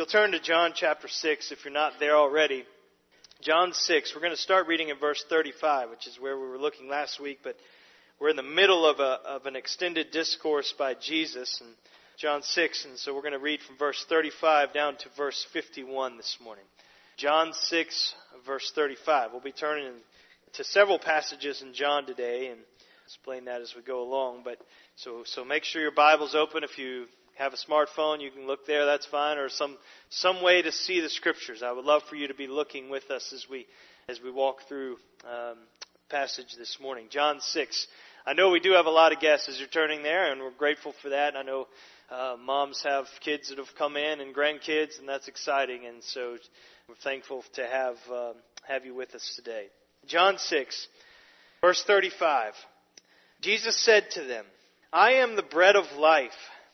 You'll turn to John chapter 6 if you're not there already. John 6, we're going to start reading in verse 35, which is where we were looking last week, but we're in the middle of, a, of an extended discourse by Jesus in John 6, and so we're going to read from verse 35 down to verse 51 this morning. John 6, verse 35. We'll be turning to several passages in John today and explain that as we go along, but so, so make sure your Bible's open. If you have a smartphone, you can look there, that's fine, or some, some way to see the scriptures. I would love for you to be looking with us as we, as we walk through um, passage this morning. John 6. I know we do have a lot of guests as you're turning there, and we're grateful for that. I know uh, moms have kids that have come in and grandkids, and that's exciting. And so we're thankful to have uh, have you with us today. John 6, verse 35. Jesus said to them, "I am the bread of life.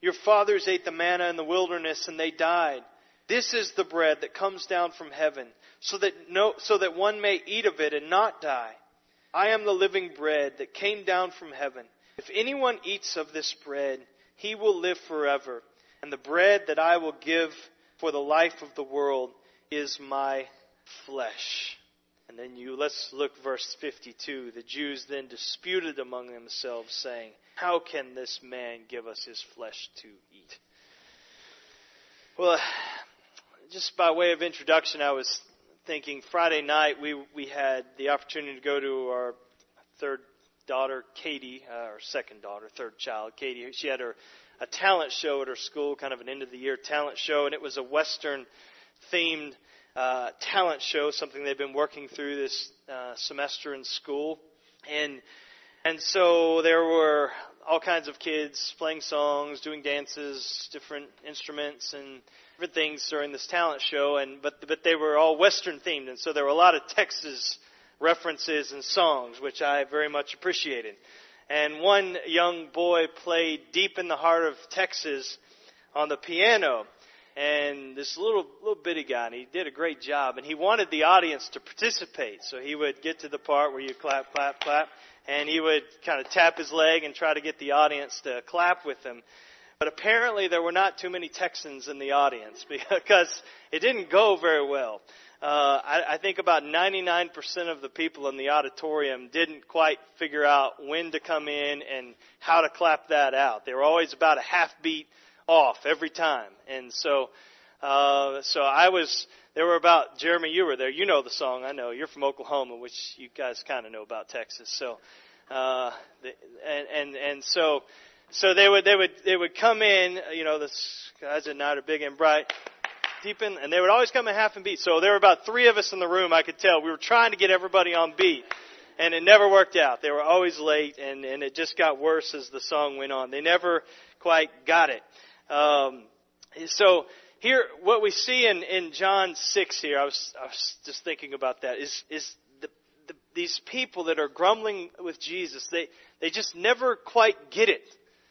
Your fathers ate the manna in the wilderness and they died. This is the bread that comes down from heaven, so that no, so that one may eat of it and not die. I am the living bread that came down from heaven. If anyone eats of this bread, he will live forever. And the bread that I will give for the life of the world is my flesh. And then you, let's look verse 52. The Jews then disputed among themselves, saying, How can this man give us his flesh to eat? Well, just by way of introduction, I was thinking Friday night we, we had the opportunity to go to our third daughter, Katie, uh, our second daughter, third child, Katie. She had her a talent show at her school, kind of an end of the year talent show, and it was a Western themed uh, talent show, something they've been working through this uh, semester in school, and and so there were all kinds of kids playing songs, doing dances, different instruments, and different things during this talent show. And but but they were all Western themed, and so there were a lot of Texas references and songs, which I very much appreciated. And one young boy played "Deep in the Heart of Texas" on the piano and this little little bitty guy, and he did a great job. And he wanted the audience to participate, so he would get to the part where you clap, clap, clap, and he would kind of tap his leg and try to get the audience to clap with him. But apparently, there were not too many Texans in the audience because it didn't go very well. Uh, I, I think about 99% of the people in the auditorium didn't quite figure out when to come in and how to clap that out. They were always about a half beat off every time. And so, uh, so I was, there were about, Jeremy, you were there. You know the song, I know. You're from Oklahoma, which you guys kind of know about Texas. So, uh, the, and, and, and so, so they would, they would, they would come in, you know, the guys at night are big and bright, deep in, and they would always come in half and beat. So there were about three of us in the room, I could tell. We were trying to get everybody on beat. And it never worked out. They were always late, and, and it just got worse as the song went on. They never quite got it. Um, so here, what we see in, in John 6 here, I was, I was just thinking about that, is, is the, the, these people that are grumbling with Jesus, they, they just never quite get it.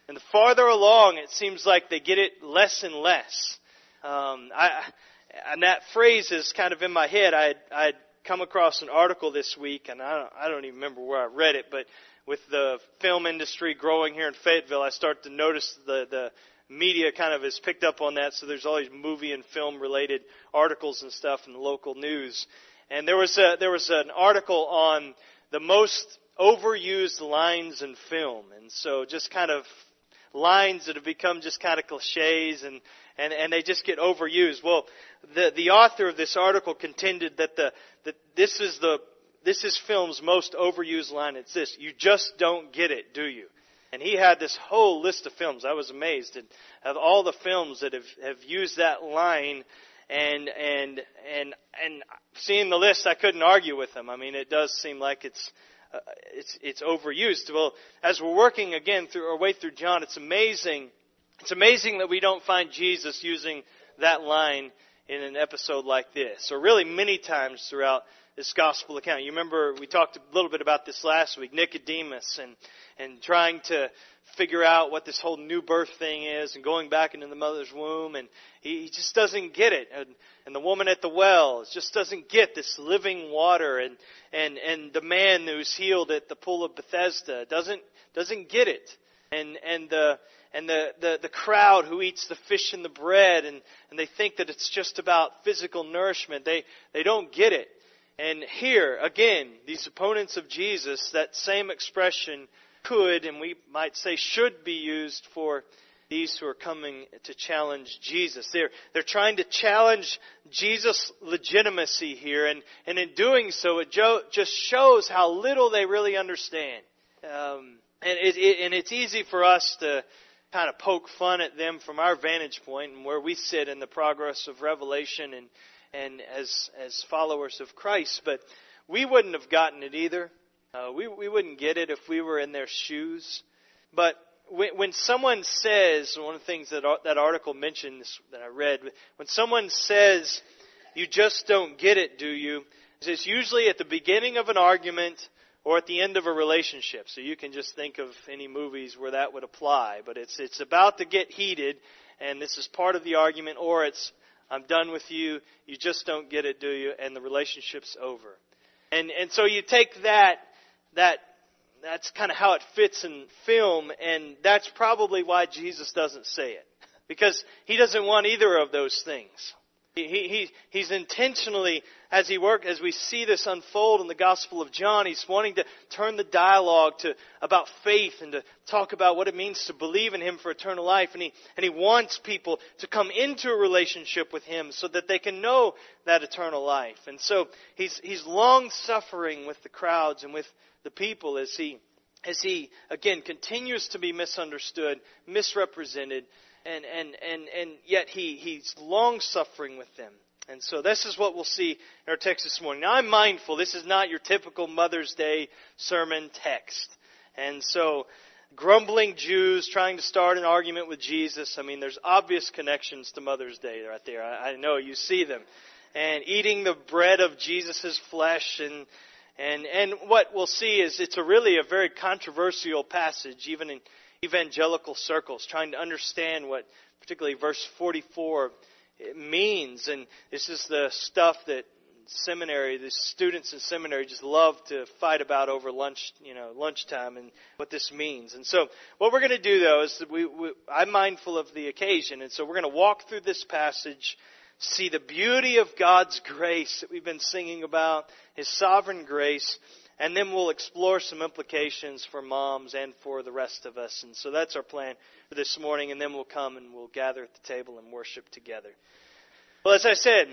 And the farther along, it seems like they get it less and less. Um, I, and that phrase is kind of in my head. I had, I had come across an article this week, and I don't, I don't even remember where I read it, but with the film industry growing here in Fayetteville, I start to notice the, the media kind of has picked up on that. So there's always movie and film related articles and stuff in the local news. And there was a, there was an article on the most overused lines in film. And so just kind of lines that have become just kind of cliches and, and, and they just get overused. Well, the, the author of this article contended that the, that this is the, this is film's most overused line. It's this, you just don't get it, do you? And he had this whole list of films. I was amazed at, of all the films that have, have used that line and and and and seeing the list, I couldn't argue with him. I mean, it does seem like it's uh, it's it's overused. Well, as we're working again through our way through John, it's amazing. It's amazing that we don't find Jesus using that line in an episode like this, or really many times throughout this gospel account. You remember we talked a little bit about this last week, Nicodemus and and trying to figure out what this whole new birth thing is and going back into the mother's womb and he, he just doesn't get it. And, and the woman at the well just doesn't get this living water and and and the man who's healed at the pool of Bethesda doesn't doesn't get it. And and the and the, the, the crowd who eats the fish and the bread and, and they think that it's just about physical nourishment they they don't get it and here again these opponents of Jesus that same expression could, and we might say should be used for these who are coming to challenge Jesus. They're, they're trying to challenge Jesus' legitimacy here, and, and in doing so, it jo- just shows how little they really understand. Um, and, it, it, and it's easy for us to kind of poke fun at them from our vantage point and where we sit in the progress of Revelation and, and as, as followers of Christ, but we wouldn't have gotten it either. Uh, we, we wouldn't get it if we were in their shoes. But when, when someone says, one of the things that that article mentions that I read, when someone says, you just don't get it, do you? It's usually at the beginning of an argument or at the end of a relationship. So you can just think of any movies where that would apply. But it's, it's about to get heated, and this is part of the argument, or it's, I'm done with you, you just don't get it, do you? And the relationship's over. And, and so you take that that that's kind of how it fits in film, and that's probably why Jesus doesn't say it. Because he doesn't want either of those things. He, he, he's intentionally, as he work, as we see this unfold in the Gospel of John, he's wanting to turn the dialogue to about faith and to talk about what it means to believe in him for eternal life. And he, and he wants people to come into a relationship with him so that they can know that eternal life. And so he's, he's long suffering with the crowds and with the people as he, as he again continues to be misunderstood, misrepresented, and, and, and, and yet he, he's long suffering with them. And so this is what we'll see in our text this morning. Now I'm mindful this is not your typical Mother's Day sermon text. And so grumbling Jews trying to start an argument with Jesus, I mean there's obvious connections to Mother's Day right there. I, I know you see them. And eating the bread of Jesus' flesh and and, and what we'll see is it's a really a very controversial passage, even in evangelical circles, trying to understand what particularly verse 44 means. And this is the stuff that seminary, the students in seminary just love to fight about over lunch, you know, lunchtime and what this means. And so what we're going to do though is that we, we I'm mindful of the occasion. And so we're going to walk through this passage see the beauty of God's grace that we've been singing about, His sovereign grace, and then we'll explore some implications for moms and for the rest of us. And so that's our plan for this morning, and then we'll come and we'll gather at the table and worship together. Well, as I said,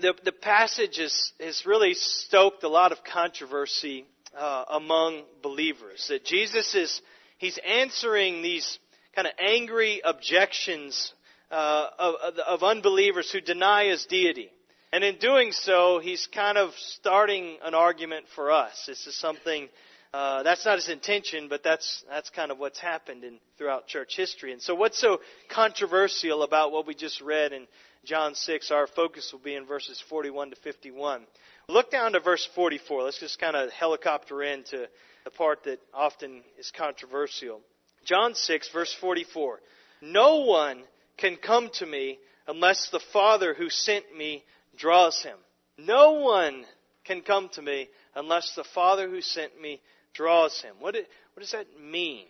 the, the passage has, has really stoked a lot of controversy uh, among believers. That Jesus is, he's answering these kind of angry objections uh, of, of unbelievers who deny his deity. And in doing so, he's kind of starting an argument for us. This is something uh, that's not his intention, but that's that's kind of what's happened in throughout church history. And so, what's so controversial about what we just read in John six? Our focus will be in verses forty-one to fifty-one. Look down to verse forty-four. Let's just kind of helicopter into the part that often is controversial. John six, verse forty-four. No one can come to me unless the Father who sent me draws him. No one can come to me unless the Father who sent me draws him. What, what does that mean?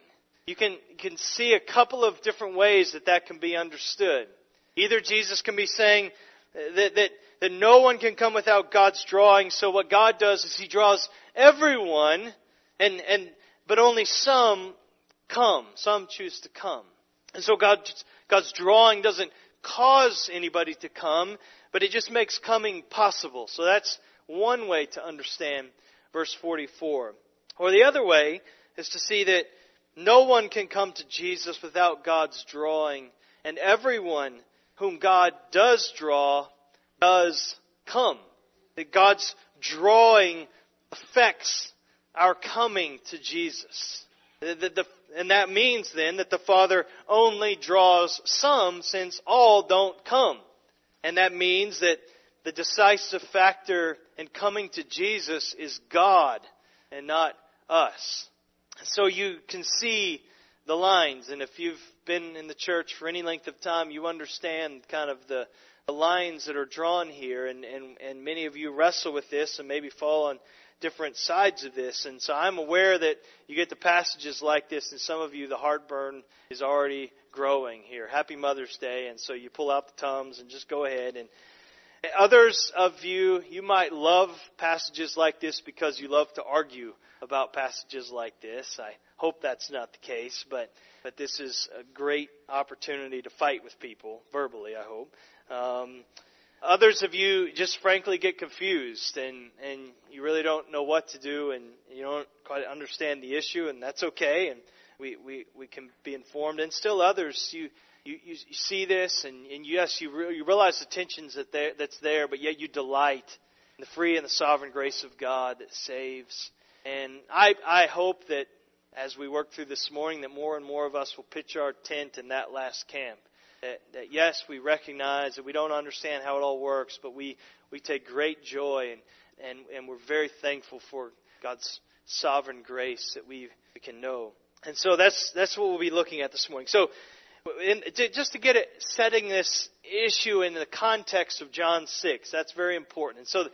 You can, you can see a couple of different ways that that can be understood. Either Jesus can be saying that, that, that no one can come without God's drawing, so what God does is He draws everyone, and, and, but only some come. Some choose to come. And so God, God's drawing doesn't cause anybody to come, but it just makes coming possible. So that's one way to understand verse 44. Or the other way is to see that no one can come to Jesus without God's drawing, and everyone whom God does draw does come. That God's drawing affects our coming to Jesus. And that means then that the Father only draws some since all don't come. And that means that the decisive factor in coming to Jesus is God and not us. So you can see the lines, and if you've been in the church for any length of time, you understand kind of the, the lines that are drawn here, and, and, and many of you wrestle with this and maybe fall on different sides of this. And so I'm aware that you get the passages like this, and some of you, the heartburn is already growing here. Happy Mother's Day, and so you pull out the Tums and just go ahead and Others of you, you might love passages like this because you love to argue about passages like this. I hope that's not the case, but, but this is a great opportunity to fight with people, verbally, I hope. Um, others of you just frankly get confused and, and you really don't know what to do and you don't quite understand the issue, and that's okay, and we, we, we can be informed. And still others, you, you, you, see this, and, and yes, you, re, you realize the tensions that there, that's there, but yet you delight in the free and the sovereign grace of God that saves. And I, I hope that as we work through this morning, that more and more of us will pitch our tent in that last camp. That, that yes, we recognize that we don't understand how it all works, but we, we take great joy and, and, and we're very thankful for God's sovereign grace that we, we can know. And so that's, that's what we'll be looking at this morning. So in, just to get it setting this issue in the context of John 6, that's very important. And so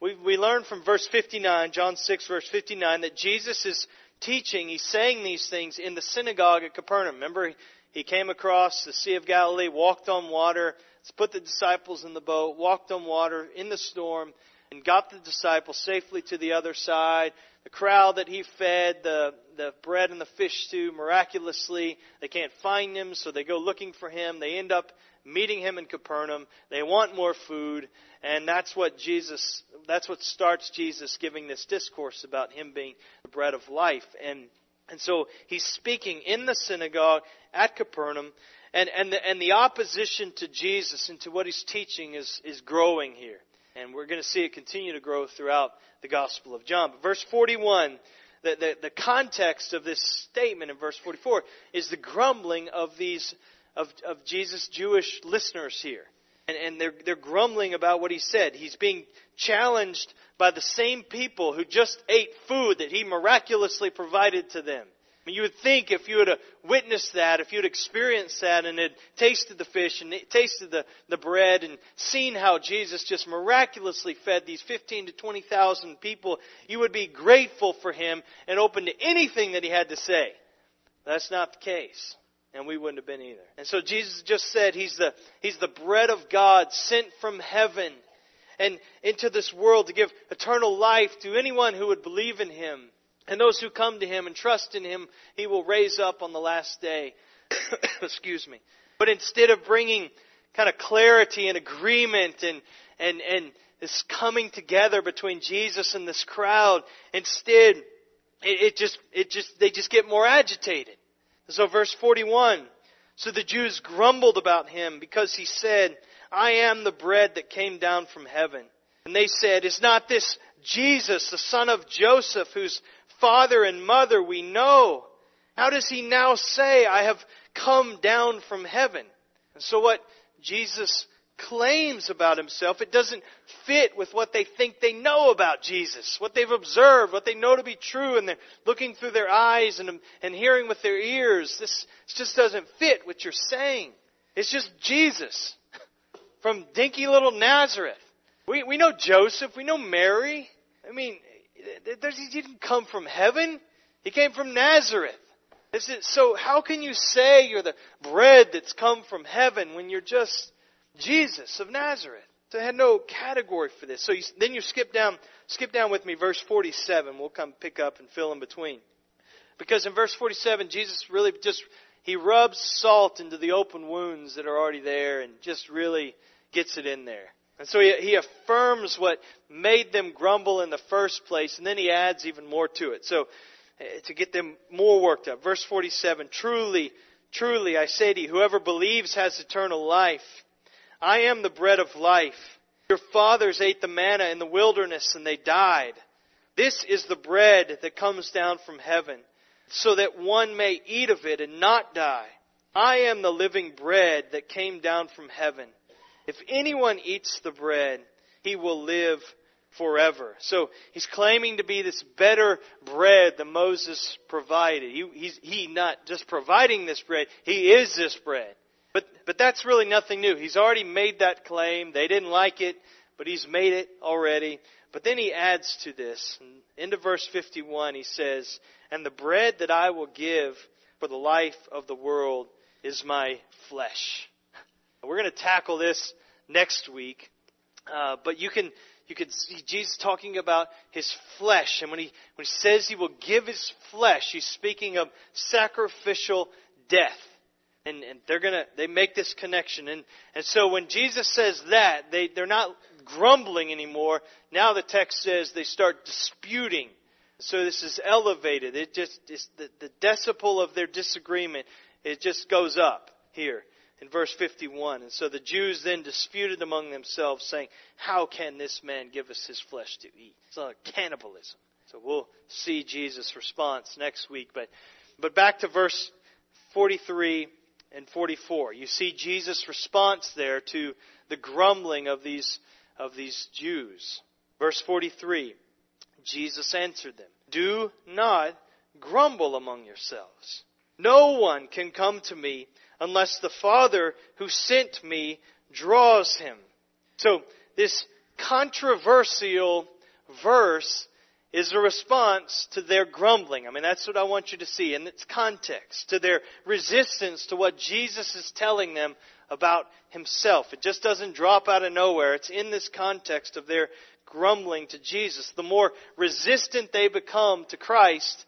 we, we learn from verse 59, John 6, verse 59, that Jesus is teaching, he's saying these things in the synagogue at Capernaum. Remember, he came across the Sea of Galilee, walked on water, put the disciples in the boat, walked on water in the storm, and got the disciples safely to the other side. The crowd that he fed, the, the bread and the fish to miraculously. They can't find him, so they go looking for him. They end up meeting him in Capernaum. They want more food, and that's what Jesus, that's what starts Jesus giving this discourse about him being the bread of life. And, and so he's speaking in the synagogue at Capernaum, and, and, the, and the opposition to Jesus and to what he's teaching is, is growing here. And we're going to see it continue to grow throughout the Gospel of John. But verse 41 the, the, the context of this statement in verse 44 is the grumbling of these of, of Jesus' Jewish listeners here. And, and they're, they're grumbling about what he said. He's being challenged by the same people who just ate food that he miraculously provided to them mean, you would think if you had uh, witnessed that, if you had experienced that and had tasted the fish and tasted the, the bread and seen how Jesus just miraculously fed these 15 to 20,000 people, you would be grateful for him and open to anything that he had to say. That's not the case. And we wouldn't have been either. And so Jesus just said he's the, he's the bread of God sent from heaven and into this world to give eternal life to anyone who would believe in him. And those who come to him and trust in him, he will raise up on the last day. Excuse me. But instead of bringing kind of clarity and agreement and, and, and this coming together between Jesus and this crowd, instead, it, it just, it just, they just get more agitated. So verse 41, so the Jews grumbled about him because he said, I am the bread that came down from heaven. And they said, Is not this Jesus, the son of Joseph, whose father and mother we know. How does he now say, I have come down from heaven? And so what Jesus claims about himself, it doesn't fit with what they think they know about Jesus, what they've observed, what they know to be true, and they're looking through their eyes and, and hearing with their ears. This just doesn't fit what you're saying. It's just Jesus. from dinky little Nazareth. We, we know Joseph. We know Mary. I mean, he didn't come from heaven. He came from Nazareth. Is, so how can you say you're the bread that's come from heaven when you're just Jesus of Nazareth? So I had no category for this. So you, then you skip down, skip down with me, verse 47. We'll come pick up and fill in between. Because in verse 47, Jesus really just, he rubs salt into the open wounds that are already there and just really gets it in there. And so he, he affirms what made them grumble in the first place, and then he adds even more to it. So eh, to get them more worked up. Verse 47, truly, truly, I say to you, whoever believes has eternal life. I am the bread of life. Your fathers ate the manna in the wilderness and they died. This is the bread that comes down from heaven, so that one may eat of it and not die. I am the living bread that came down from heaven. If anyone eats the bread, he will live forever. So he's claiming to be this better bread than Moses provided. He, he's he not just providing this bread, he is this bread. But, but that's really nothing new. He's already made that claim. They didn't like it, but he's made it already. But then he adds to this. Into verse 51, he says, And the bread that I will give for the life of the world is my flesh. We're going to tackle this next week. Uh, but you can, you can see Jesus talking about his flesh. And when he, when he says he will give his flesh, he's speaking of sacrificial death and, and they're gonna they make this connection and and so when jesus says that they they're not grumbling anymore now the text says they start disputing so this is elevated it just the, the decibel of their disagreement it just goes up here in verse 51 and so the jews then disputed among themselves saying how can this man give us his flesh to eat it's like cannibalism so we'll see jesus response next week but but back to verse 43 and 44. You see Jesus' response there to the grumbling of these, of these Jews. Verse 43 Jesus answered them, Do not grumble among yourselves. No one can come to me unless the Father who sent me draws him. So, this controversial verse is a response to their grumbling. I mean, that's what I want you to see in its context, to their resistance to what Jesus is telling them about himself. It just doesn't drop out of nowhere. It's in this context of their grumbling to Jesus. The more resistant they become to Christ,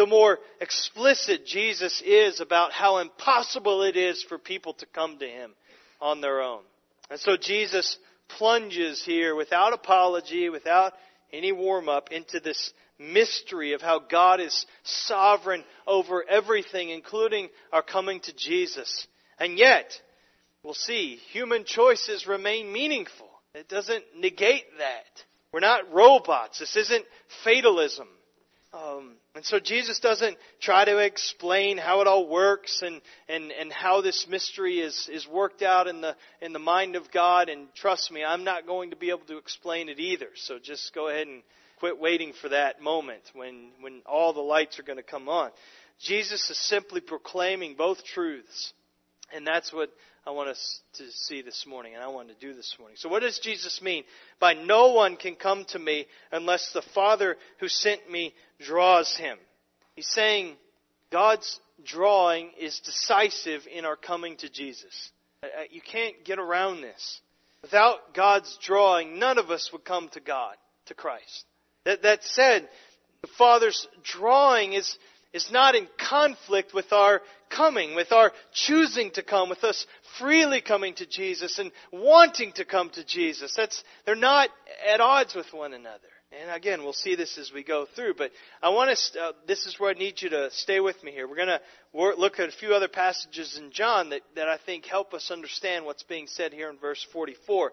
the more explicit Jesus is about how impossible it is for people to come to him on their own. And so Jesus plunges here without apology, without any warm up into this mystery of how God is sovereign over everything, including our coming to Jesus. And yet, we'll see, human choices remain meaningful. It doesn't negate that. We're not robots. This isn't fatalism. Um, and so Jesus doesn't try to explain how it all works and, and, and how this mystery is, is worked out in the, in the mind of God. And trust me, I'm not going to be able to explain it either. So just go ahead and quit waiting for that moment when, when all the lights are going to come on. Jesus is simply proclaiming both truths. And that's what I want us to see this morning, and I want to do this morning. So, what does Jesus mean by no one can come to me unless the Father who sent me draws him? He's saying God's drawing is decisive in our coming to Jesus. Uh, uh, you can't get around this. Without God's drawing, none of us would come to God, to Christ. That, that said, the Father's drawing is, is not in conflict with our coming, with our choosing to come, with us freely coming to Jesus and wanting to come to Jesus. That's, they're not at odds with one another. And again, we'll see this as we go through, but I want to, uh, this is where I need you to stay with me here. We're going to look at a few other passages in John that, that I think help us understand what's being said here in verse 44.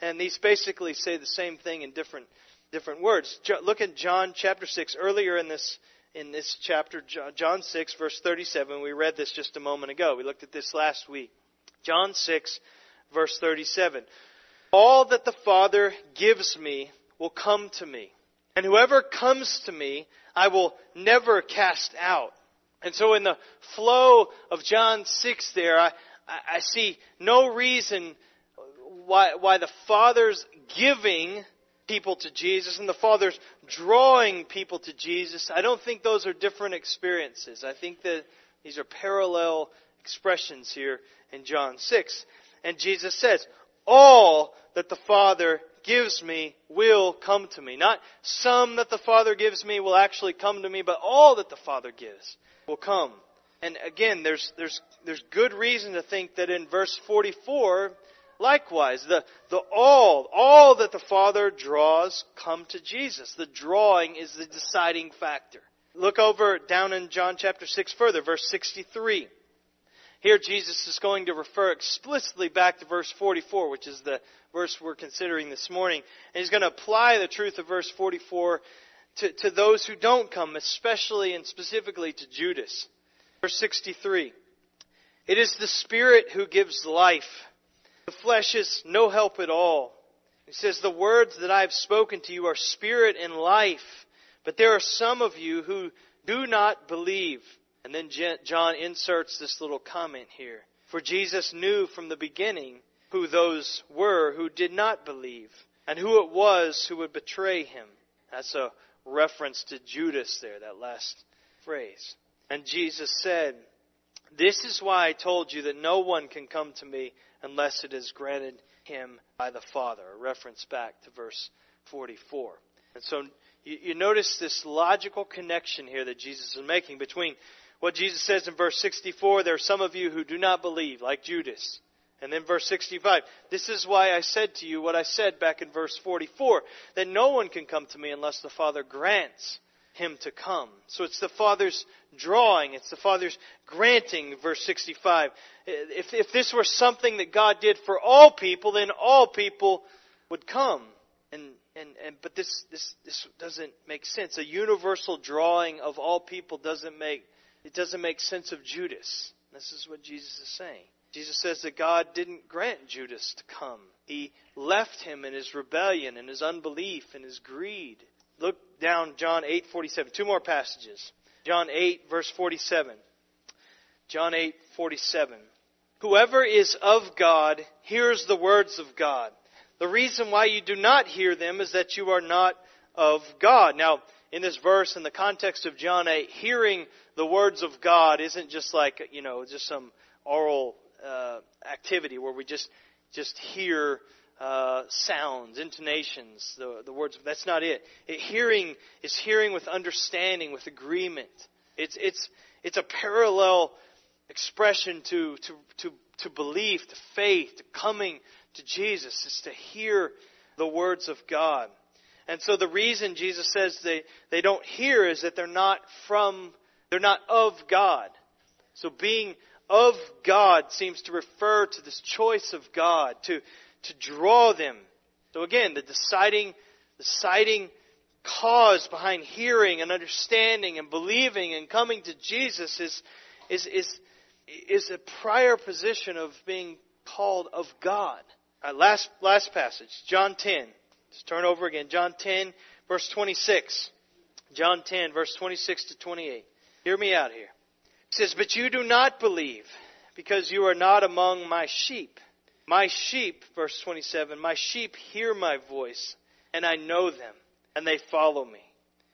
And these basically say the same thing in different, different words. Look at John chapter 6. Earlier in this, in this chapter, John 6, verse 37. We read this just a moment ago. We looked at this last week. John 6, verse 37. All that the Father gives me will come to me. And whoever comes to me, I will never cast out. And so in the flow of John 6 there, I, I see no reason why, why the Father's giving people to Jesus and the Father's drawing people to Jesus, I don't think those are different experiences. I think that these are parallel expressions here in John 6. And Jesus says, all that the Father gives me will come to me. Not some that the Father gives me will actually come to me, but all that the Father gives will come. And again, there's, there's, there's good reason to think that in verse 44, likewise, the, the all, all that the Father draws come to Jesus. The drawing is the deciding factor. Look over down in John chapter 6 further, verse 63. Here Jesus is going to refer explicitly back to verse 44, which is the verse we're considering this morning. And he's going to apply the truth of verse 44 to, to those who don't come, especially and specifically to Judas. Verse 63. It is the Spirit who gives life. The flesh is no help at all. He says, The words that I have spoken to you are spirit and life. But there are some of you who do not believe. And then John inserts this little comment here. For Jesus knew from the beginning who those were who did not believe and who it was who would betray him. That's a reference to Judas there, that last phrase. And Jesus said, This is why I told you that no one can come to me unless it is granted him by the Father. A reference back to verse 44. And so you, you notice this logical connection here that Jesus is making between what Jesus says in verse 64, there are some of you who do not believe, like Judas. And then verse 65, this is why I said to you what I said back in verse 44, that no one can come to me unless the Father grants him to come. So it's the Father's drawing, it's the Father's granting, verse 65. If, if this were something that God did for all people, then all people would come. And and, and but this, this this doesn't make sense. A universal drawing of all people doesn't make it doesn't make sense of Judas. This is what Jesus is saying. Jesus says that God didn't grant Judas to come. He left him in his rebellion and his unbelief and his greed. Look down John 8:47. Two more passages. John 8 verse 47. John 8:47. Whoever is of God hears the words of God. The reason why you do not hear them is that you are not of God. Now, in this verse, in the context of John 8, hearing the words of God isn't just like, you know, just some oral uh, activity where we just, just hear uh, sounds, intonations, the, the words. That's not it. it. Hearing is hearing with understanding, with agreement. It's, it's, it's a parallel expression to, to, to, to belief, to faith, to coming to Jesus is to hear the words of God. And so the reason Jesus says they, they don't hear is that they're not from, they're not of God. So being of God seems to refer to this choice of God, to, to draw them. So again, the deciding, deciding cause behind hearing and understanding and believing and coming to Jesus is, is, is, is a prior position of being called of God. Right, last, last passage, John 10. Let's turn over again. John 10, verse 26. John 10, verse 26 to 28. Hear me out here. It says, But you do not believe, because you are not among my sheep. My sheep, verse 27, my sheep hear my voice, and I know them, and they follow me.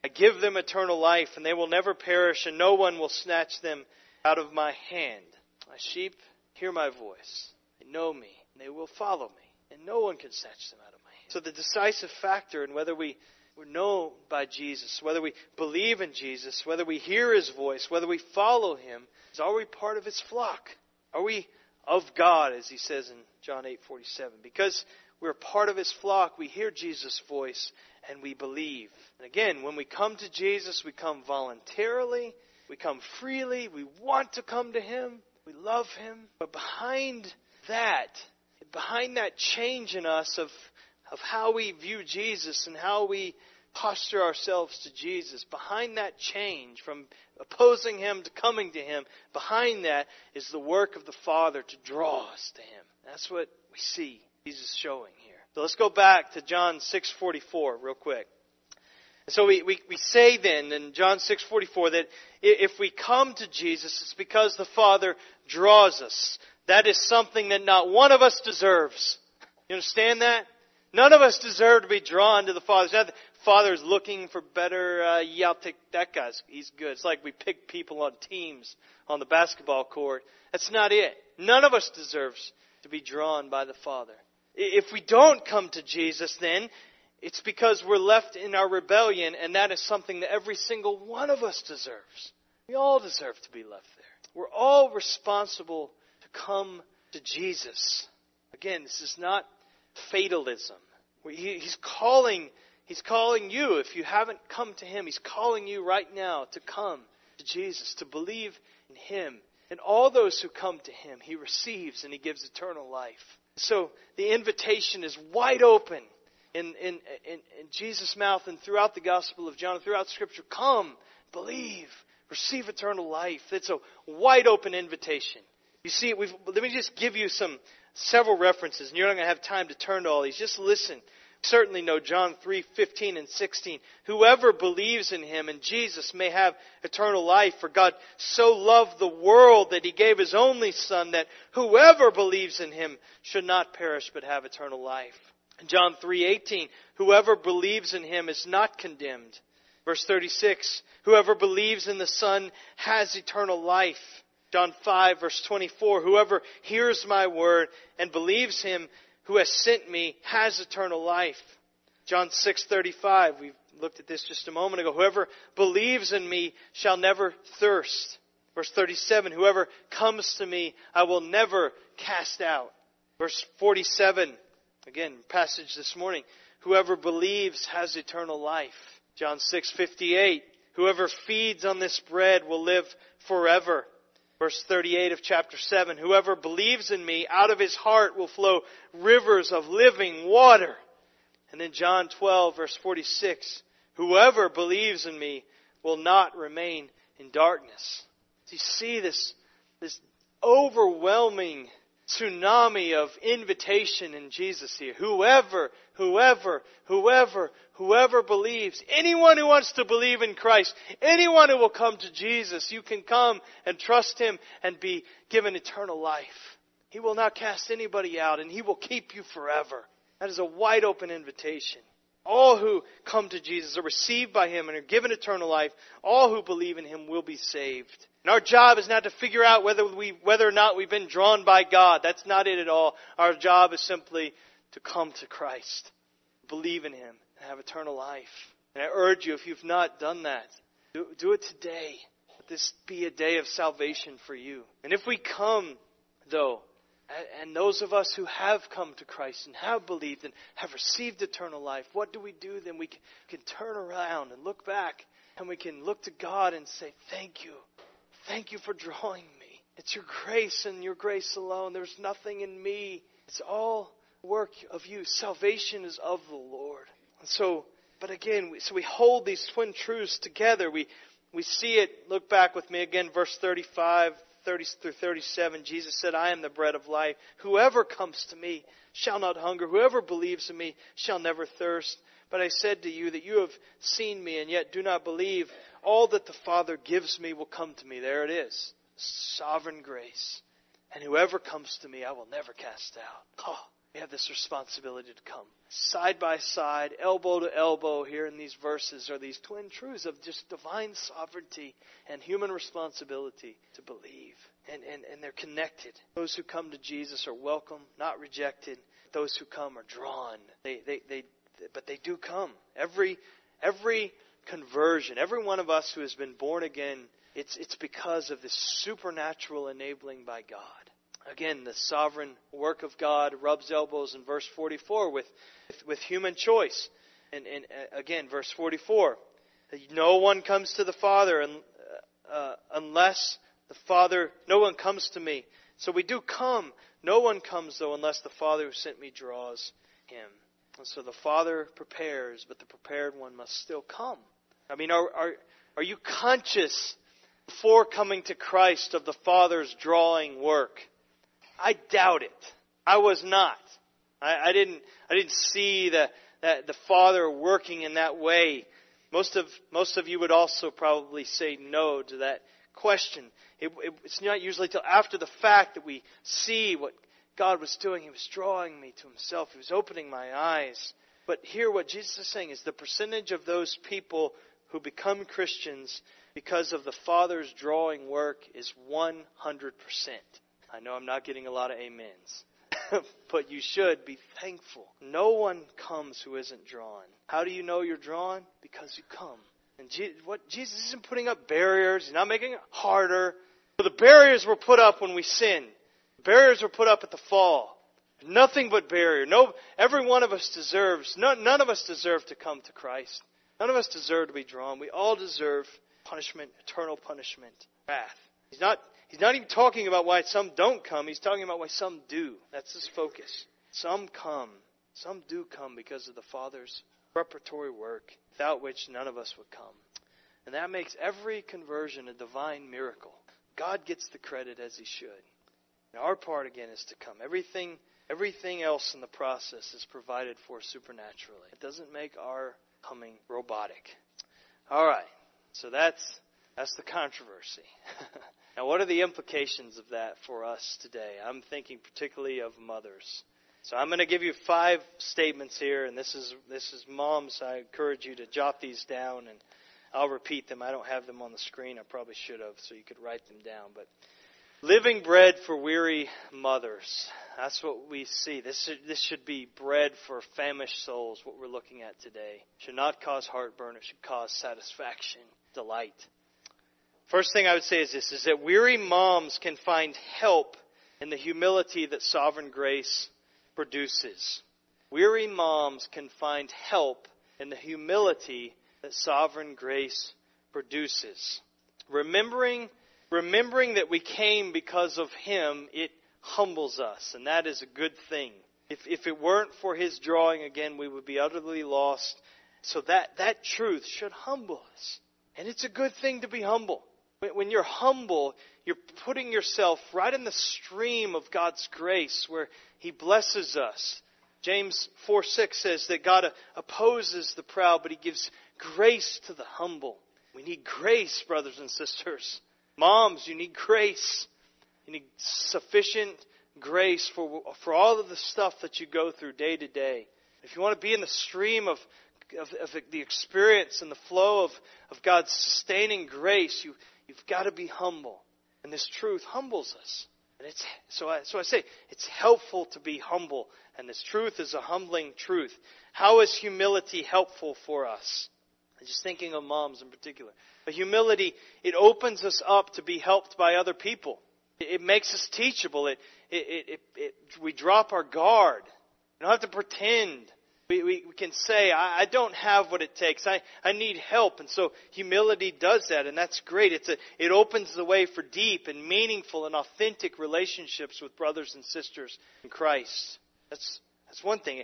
I give them eternal life, and they will never perish, and no one will snatch them out of my hand. My sheep hear my voice. They know me, and they will follow me and no one can snatch them out of my hand. So the decisive factor in whether we we're known by Jesus, whether we believe in Jesus, whether we hear His voice, whether we follow Him, is are we part of His flock? Are we of God, as He says in John 8:47? Because we're part of His flock, we hear Jesus' voice and we believe. And again, when we come to Jesus, we come voluntarily, we come freely, we want to come to Him, we love Him. But behind that behind that change in us of, of how we view Jesus and how we posture ourselves to Jesus, behind that change from opposing Him to coming to Him, behind that is the work of the Father to draw us to Him. That's what we see Jesus showing here. So let's go back to John 6:44 real quick. So we, we, we say then in John 6:44 that if we come to Jesus, it's because the Father draws us. That is something that not one of us deserves. You understand that? None of us deserve to be drawn to the Father. Father's looking for better, uh, yeah, I'll take that he's good. It's like we pick people on teams on the basketball court. That's not it. None of us deserves to be drawn by the Father. If we don't come to Jesus, then it's because we're left in our rebellion, and that is something that every single one of us deserves. We all deserve to be left there. We're all responsible to come to Jesus. Again, this is not fatalism. He's calling, he's calling you. If you haven't come to Him, He's calling you right now to come to Jesus, to believe in Him. And all those who come to Him, He receives and He gives eternal life. So the invitation is wide open in, in, in, in Jesus' mouth and throughout the Gospel of John, throughout Scripture. Come, believe, receive eternal life. It's a wide open invitation. You see, let me just give you some several references, and you're not going to have time to turn to all these. Just listen. Certainly know John 3:15 and 16. Whoever believes in him and Jesus may have eternal life. For God so loved the world that he gave his only son that whoever believes in him should not perish but have eternal life. John 3:18, whoever believes in him is not condemned. Verse 36, whoever believes in the Son has eternal life. John 5 verse 24, whoever hears my word and believes him who has sent me has eternal life. John 6:35, we looked at this just a moment ago. Whoever believes in me shall never thirst. Verse 37, whoever comes to me I will never cast out. Verse 47, Again, passage this morning. Whoever believes has eternal life. John 6:58. Whoever feeds on this bread will live forever. Verse 38 of chapter 7. Whoever believes in me, out of his heart will flow rivers of living water. And then John 12 verse 46. Whoever believes in me will not remain in darkness. Do you see this, this overwhelming tsunami of invitation in Jesus here. Whoever, whoever, whoever, whoever believes, anyone who wants to believe in Christ, anyone who will come to Jesus, you can come and trust Him and be given eternal life. He will not cast anybody out and He will keep you forever. That is a wide open invitation. All who come to Jesus are received by Him and are given eternal life. All who believe in Him will be saved. And our job is not to figure out whether we, whether or not we've been drawn by God. That's not it at all. Our job is simply to come to Christ, believe in Him, and have eternal life. And I urge you, if you've not done that, do, do it today. Let this be a day of salvation for you. And if we come, though, and those of us who have come to Christ and have believed and have received eternal life, what do we do then? We can turn around and look back and we can look to God and say, Thank you. Thank you for drawing me. It's your grace and your grace alone. There's nothing in me. It's all work of you. Salvation is of the Lord. And so, but again, so we hold these twin truths together. We, we see it. Look back with me again, verse 35, 30 through 37. Jesus said, I am the bread of life. Whoever comes to me shall not hunger. Whoever believes in me shall never thirst. But I said to you that you have seen me and yet do not believe. All that the Father gives me will come to me. There it is. Sovereign grace. And whoever comes to me, I will never cast out. Oh, we have this responsibility to come. Side by side, elbow to elbow, here in these verses are these twin truths of just divine sovereignty and human responsibility to believe. And, and, and they're connected. Those who come to Jesus are welcome, not rejected. Those who come are drawn. They, they, they, but they do come. Every, every conversion, every one of us who has been born again, it's, it's because of this supernatural enabling by God. Again, the sovereign work of God rubs elbows in verse 44 with, with human choice. And, and uh, again, verse 44 no one comes to the Father uh, uh, unless the Father, no one comes to me. So we do come. No one comes, though, unless the Father who sent me draws him. And so the Father prepares, but the prepared one must still come. I mean, are, are, are you conscious before coming to Christ of the Father's drawing work? I doubt it. I was not. I, I didn't. I didn't see the that the Father working in that way. Most of most of you would also probably say no to that question. It, it, it's not usually till after the fact that we see what God was doing. He was drawing me to Himself. He was opening my eyes. But here, what Jesus is saying is the percentage of those people who become Christians because of the Father's drawing work is 100%. I know I'm not getting a lot of amens. but you should be thankful. No one comes who isn't drawn. How do you know you're drawn? Because you come. And Je- what Jesus isn't putting up barriers. He's not making it harder. But the barriers were put up when we sinned. Barriers were put up at the fall. Nothing but barrier. No, every one of us deserves. None, none of us deserve to come to Christ. None of us deserve to be drawn. We all deserve punishment, eternal punishment, wrath. He's not He's not even talking about why some don't come. He's talking about why some do. That's his focus. Some come. Some do come because of the Father's preparatory work, without which none of us would come. And that makes every conversion a divine miracle. God gets the credit as he should. And our part again is to come. Everything everything else in the process is provided for supernaturally. It doesn't make our coming robotic. All right. So that's that's the controversy. Now, what are the implications of that for us today? I'm thinking particularly of mothers. So I'm going to give you five statements here, and this is this is moms. I encourage you to jot these down, and I'll repeat them. I don't have them on the screen. I probably should have, so you could write them down. But living bread for weary mothers. That's what we see. This should, this should be bread for famished souls. What we're looking at today should not cause heartburn. It should cause satisfaction, delight. First thing I would say is this, is that weary moms can find help in the humility that sovereign grace produces. Weary moms can find help in the humility that sovereign grace produces. Remembering, remembering that we came because of Him, it humbles us, and that is a good thing. If, if it weren't for His drawing, again, we would be utterly lost. So that, that truth should humble us. And it's a good thing to be humble. When you're humble, you're putting yourself right in the stream of God's grace where He blesses us. James 4 6 says that God uh, opposes the proud, but He gives grace to the humble. We need grace, brothers and sisters. Moms, you need grace. You need sufficient grace for, for all of the stuff that you go through day to day. If you want to be in the stream of, of, of the experience and the flow of, of God's sustaining grace, you, You've got to be humble. And this truth humbles us. And it's, so I, so I say, it's helpful to be humble. And this truth is a humbling truth. How is humility helpful for us? I'm just thinking of moms in particular. But humility, it opens us up to be helped by other people. It, it makes us teachable. It, it, it, we drop our guard. We don't have to pretend. We, we, we can say, I, I don't have what it takes. I, I need help. And so humility does that, and that's great. It's a, it opens the way for deep and meaningful and authentic relationships with brothers and sisters in Christ. That's, that's one thing.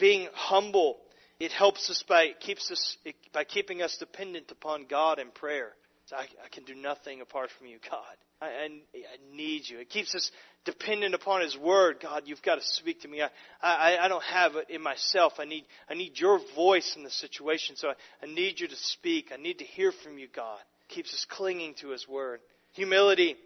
Being humble, it helps us by, keeps us, by keeping us dependent upon God in prayer. I, I can do nothing apart from you, God. I, I, I need you. It keeps us dependent upon His Word. God, you've got to speak to me. I, I, I don't have it in myself. I need, I need your voice in the situation. So I, I need you to speak. I need to hear from you, God. Keeps us clinging to His Word. Humility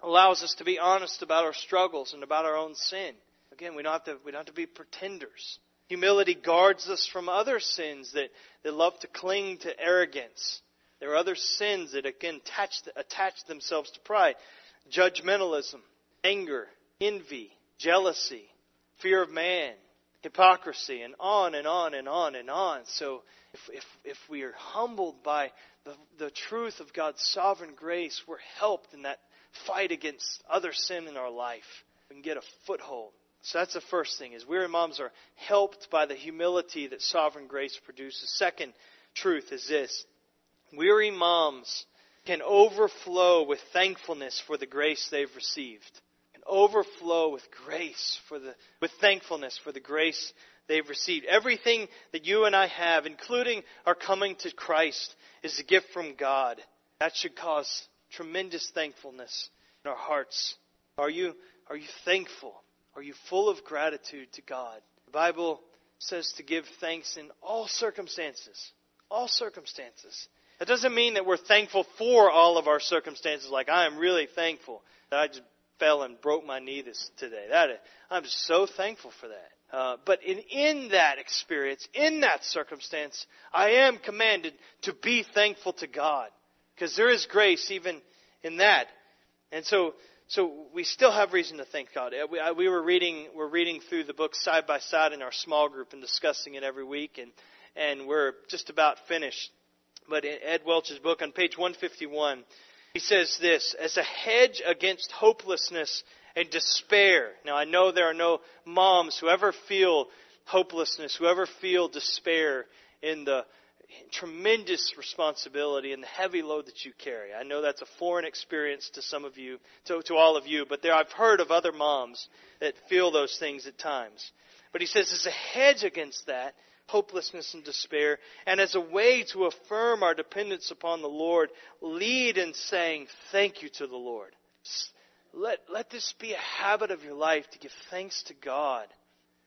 allows us to be honest about our struggles and about our own sin. Again, we don't have to, we don't have to be pretenders. Humility guards us from other sins that, that love to cling to arrogance. There are other sins that again attach, attach themselves to pride. Judgmentalism, anger, envy, jealousy, fear of man, hypocrisy, and on and on and on and on. So if, if, if we are humbled by the, the truth of God's sovereign grace, we're helped in that fight against other sin in our life. We can get a foothold. So that's the first thing is weary moms are helped by the humility that sovereign grace produces. Second truth is this. Weary moms can overflow with thankfulness for the grace they've received overflow with grace for the, with thankfulness for the grace they've received. Everything that you and I have, including our coming to Christ, is a gift from God. That should cause tremendous thankfulness in our hearts. Are you, are you thankful? Are you full of gratitude to God? The Bible says to give thanks in all circumstances. All circumstances. That doesn't mean that we're thankful for all of our circumstances, like I am really thankful that I just fell and broke my knee this today. That I'm so thankful for that. Uh, but in, in that experience, in that circumstance, I am commanded to be thankful to God. Because there is grace even in that. And so, so we still have reason to thank God. Uh, we, we were reading, we're reading through the book side by side in our small group and discussing it every week, and, and we're just about finished. But in Ed Welch's book on page 151, he says this, as a hedge against hopelessness and despair. Now I know there are no moms who ever feel hopelessness, who ever feel despair in the tremendous responsibility and the heavy load that you carry. I know that's a foreign experience to some of you, to, to all of you, but there I've heard of other moms that feel those things at times. But he says as a hedge against that, hopelessness and despair, and as a way to affirm our dependence upon the Lord, lead in saying thank you to the Lord. Let, let this be a habit of your life to give thanks to God.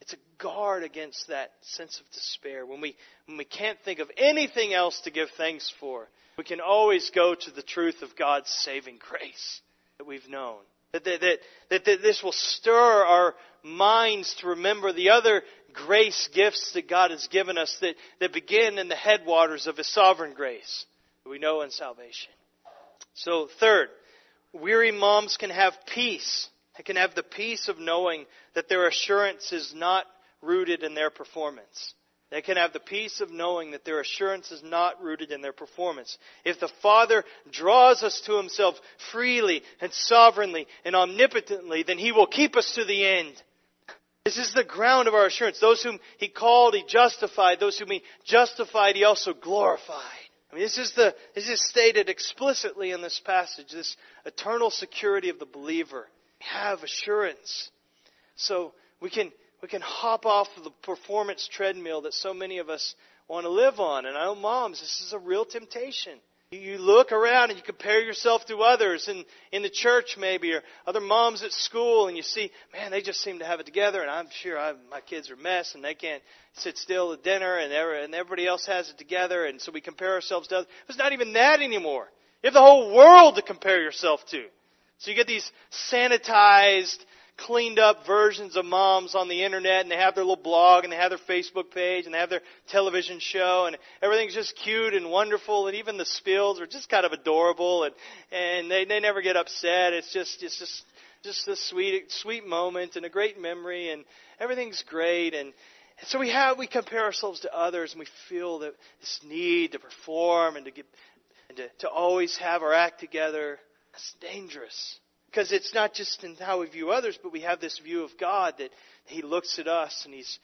It's a guard against that sense of despair. When we, when we can't think of anything else to give thanks for, we can always go to the truth of God's saving grace that we've known. That, that, that, that, this will stir our minds to remember the other grace gifts that God has given us that, that begin in the headwaters of His sovereign grace that we know in salvation. So, third, weary moms can have peace. They can have the peace of knowing that their assurance is not rooted in their performance. They can have the peace of knowing that their assurance is not rooted in their performance. If the Father draws us to Himself freely and sovereignly and omnipotently, then He will keep us to the end. This is the ground of our assurance. Those whom He called, He justified. Those whom He justified, He also glorified. I mean, this is the, this is stated explicitly in this passage, this eternal security of the believer. We have assurance. So we can, we can hop off of the performance treadmill that so many of us want to live on. And I know moms, this is a real temptation. You look around and you compare yourself to others in, in the church maybe or other moms at school and you see, man, they just seem to have it together and I'm sure I, my kids are a mess and they can't sit still at dinner and, every, and everybody else has it together and so we compare ourselves to others. It's not even that anymore. You have the whole world to compare yourself to. So you get these sanitized, cleaned up versions of moms on the internet and they have their little blog and they have their Facebook page and they have their television show and everything's just cute and wonderful and even the spills are just kind of adorable and, and they, they never get upset. It's just, it's just, just a sweet, sweet moment and a great memory and everything's great and, so we have, we compare ourselves to others and we feel that this need to perform and to get, and to, to always have our act together. That's dangerous. Because it's not just in how we view others, but we have this view of God that He looks at us and He's,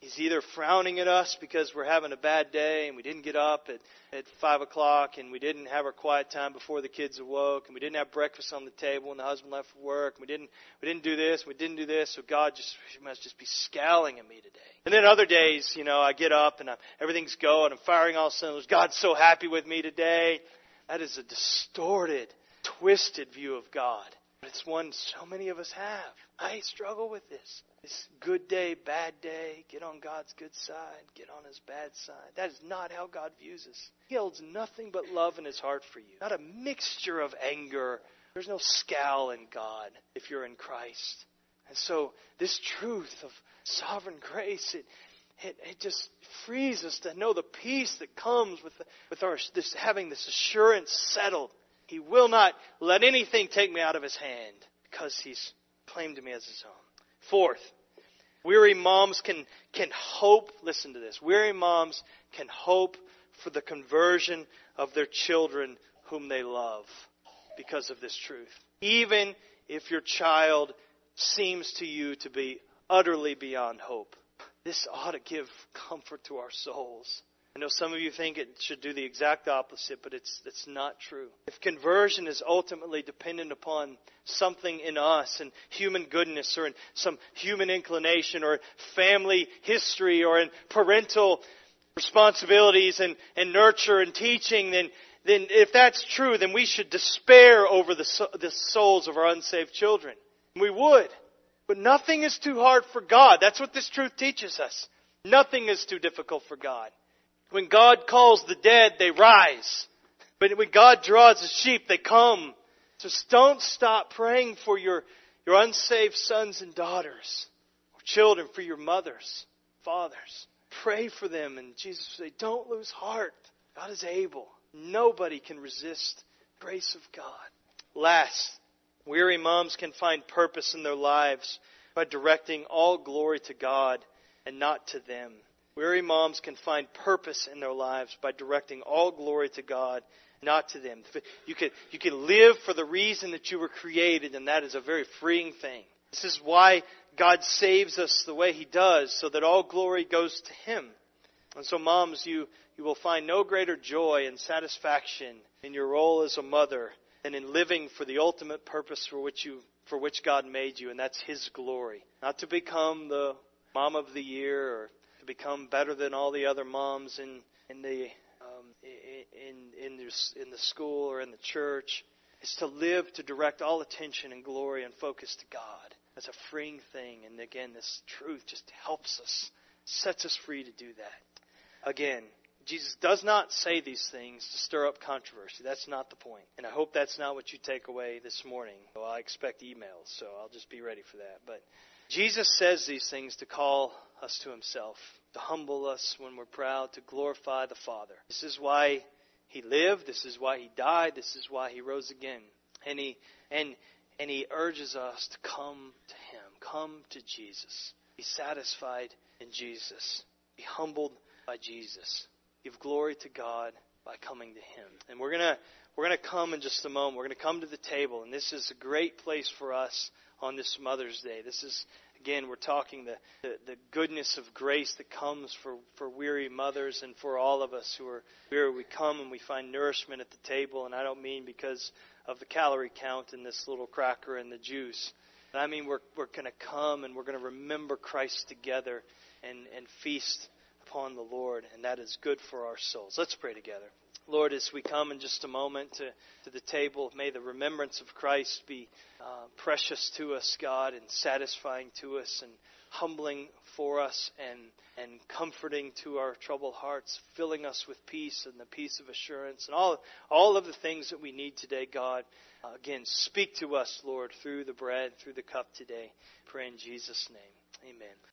He's either frowning at us because we're having a bad day and we didn't get up at, at 5 o'clock and we didn't have our quiet time before the kids awoke and we didn't have breakfast on the table and the husband left for work and we didn't, we didn't do this, we didn't do this, so God just must just be scowling at me today. And then other days, you know, I get up and I'm, everything's going, I'm firing all cylinders, God's so happy with me today. That is a distorted, twisted view of God. But it's one so many of us have. I struggle with this. This good day, bad day, get on God's good side, get on his bad side. That is not how God views us. He holds nothing but love in his heart for you. Not a mixture of anger. There's no scowl in God if you're in Christ. And so this truth of sovereign grace, it, it, it just frees us to know the peace that comes with, the, with our, this, having this assurance settled he will not let anything take me out of his hand because he's claimed me as his own. Fourth, weary moms can, can hope, listen to this, weary moms can hope for the conversion of their children whom they love because of this truth. Even if your child seems to you to be utterly beyond hope. This ought to give comfort to our souls. I know some of you think it should do the exact opposite, but it's, it's not true. If conversion is ultimately dependent upon something in us and human goodness or in some human inclination or family history or in parental responsibilities and, and nurture and teaching, then, then if that's true, then we should despair over the, the souls of our unsaved children. We would. But nothing is too hard for God. That's what this truth teaches us. Nothing is too difficult for God. When God calls the dead, they rise. But when God draws the sheep, they come. So don't stop praying for your your unsaved sons and daughters, or children, for your mothers, fathers. Pray for them. And Jesus will say, Don't lose heart. God is able. Nobody can resist grace of God. Last, weary moms can find purpose in their lives by directing all glory to God and not to them. Weary moms can find purpose in their lives by directing all glory to God, not to them. You can, you can live for the reason that you were created, and that is a very freeing thing. This is why God saves us the way He does, so that all glory goes to Him. And so, moms, you, you will find no greater joy and satisfaction in your role as a mother than in living for the ultimate purpose for which you for which God made you, and that's His glory. Not to become the mom of the year or to become better than all the other moms in in the um, in in in the school or in the church. It's to live to direct all attention and glory and focus to God. That's a freeing thing, and again, this truth just helps us, sets us free to do that. Again, Jesus does not say these things to stir up controversy. That's not the point. And I hope that's not what you take away this morning. Well, I expect emails, so I'll just be ready for that. But Jesus says these things to call us to himself, to humble us when we're proud, to glorify the Father. This is why he lived, this is why he died, this is why he rose again. And he and and he urges us to come to him. Come to Jesus. Be satisfied in Jesus. Be humbled by Jesus. Give glory to God by coming to Him. And we're gonna we're gonna come in just a moment. We're gonna come to the table, and this is a great place for us on this Mother's Day. This is again we're talking the, the, the goodness of grace that comes for, for weary mothers and for all of us who are weary. We come and we find nourishment at the table, and I don't mean because of the calorie count in this little cracker and the juice. I mean we're we're gonna come and we're gonna remember Christ together and, and feast upon the Lord, and that is good for our souls. Let's pray together. Lord, as we come in just a moment to, to the table, may the remembrance of Christ be uh, precious to us, God, and satisfying to us, and humbling for us, and, and comforting to our troubled hearts, filling us with peace and the peace of assurance, and all, all of the things that we need today, God. Uh, again, speak to us, Lord, through the bread, through the cup today. Pray in Jesus' name. Amen.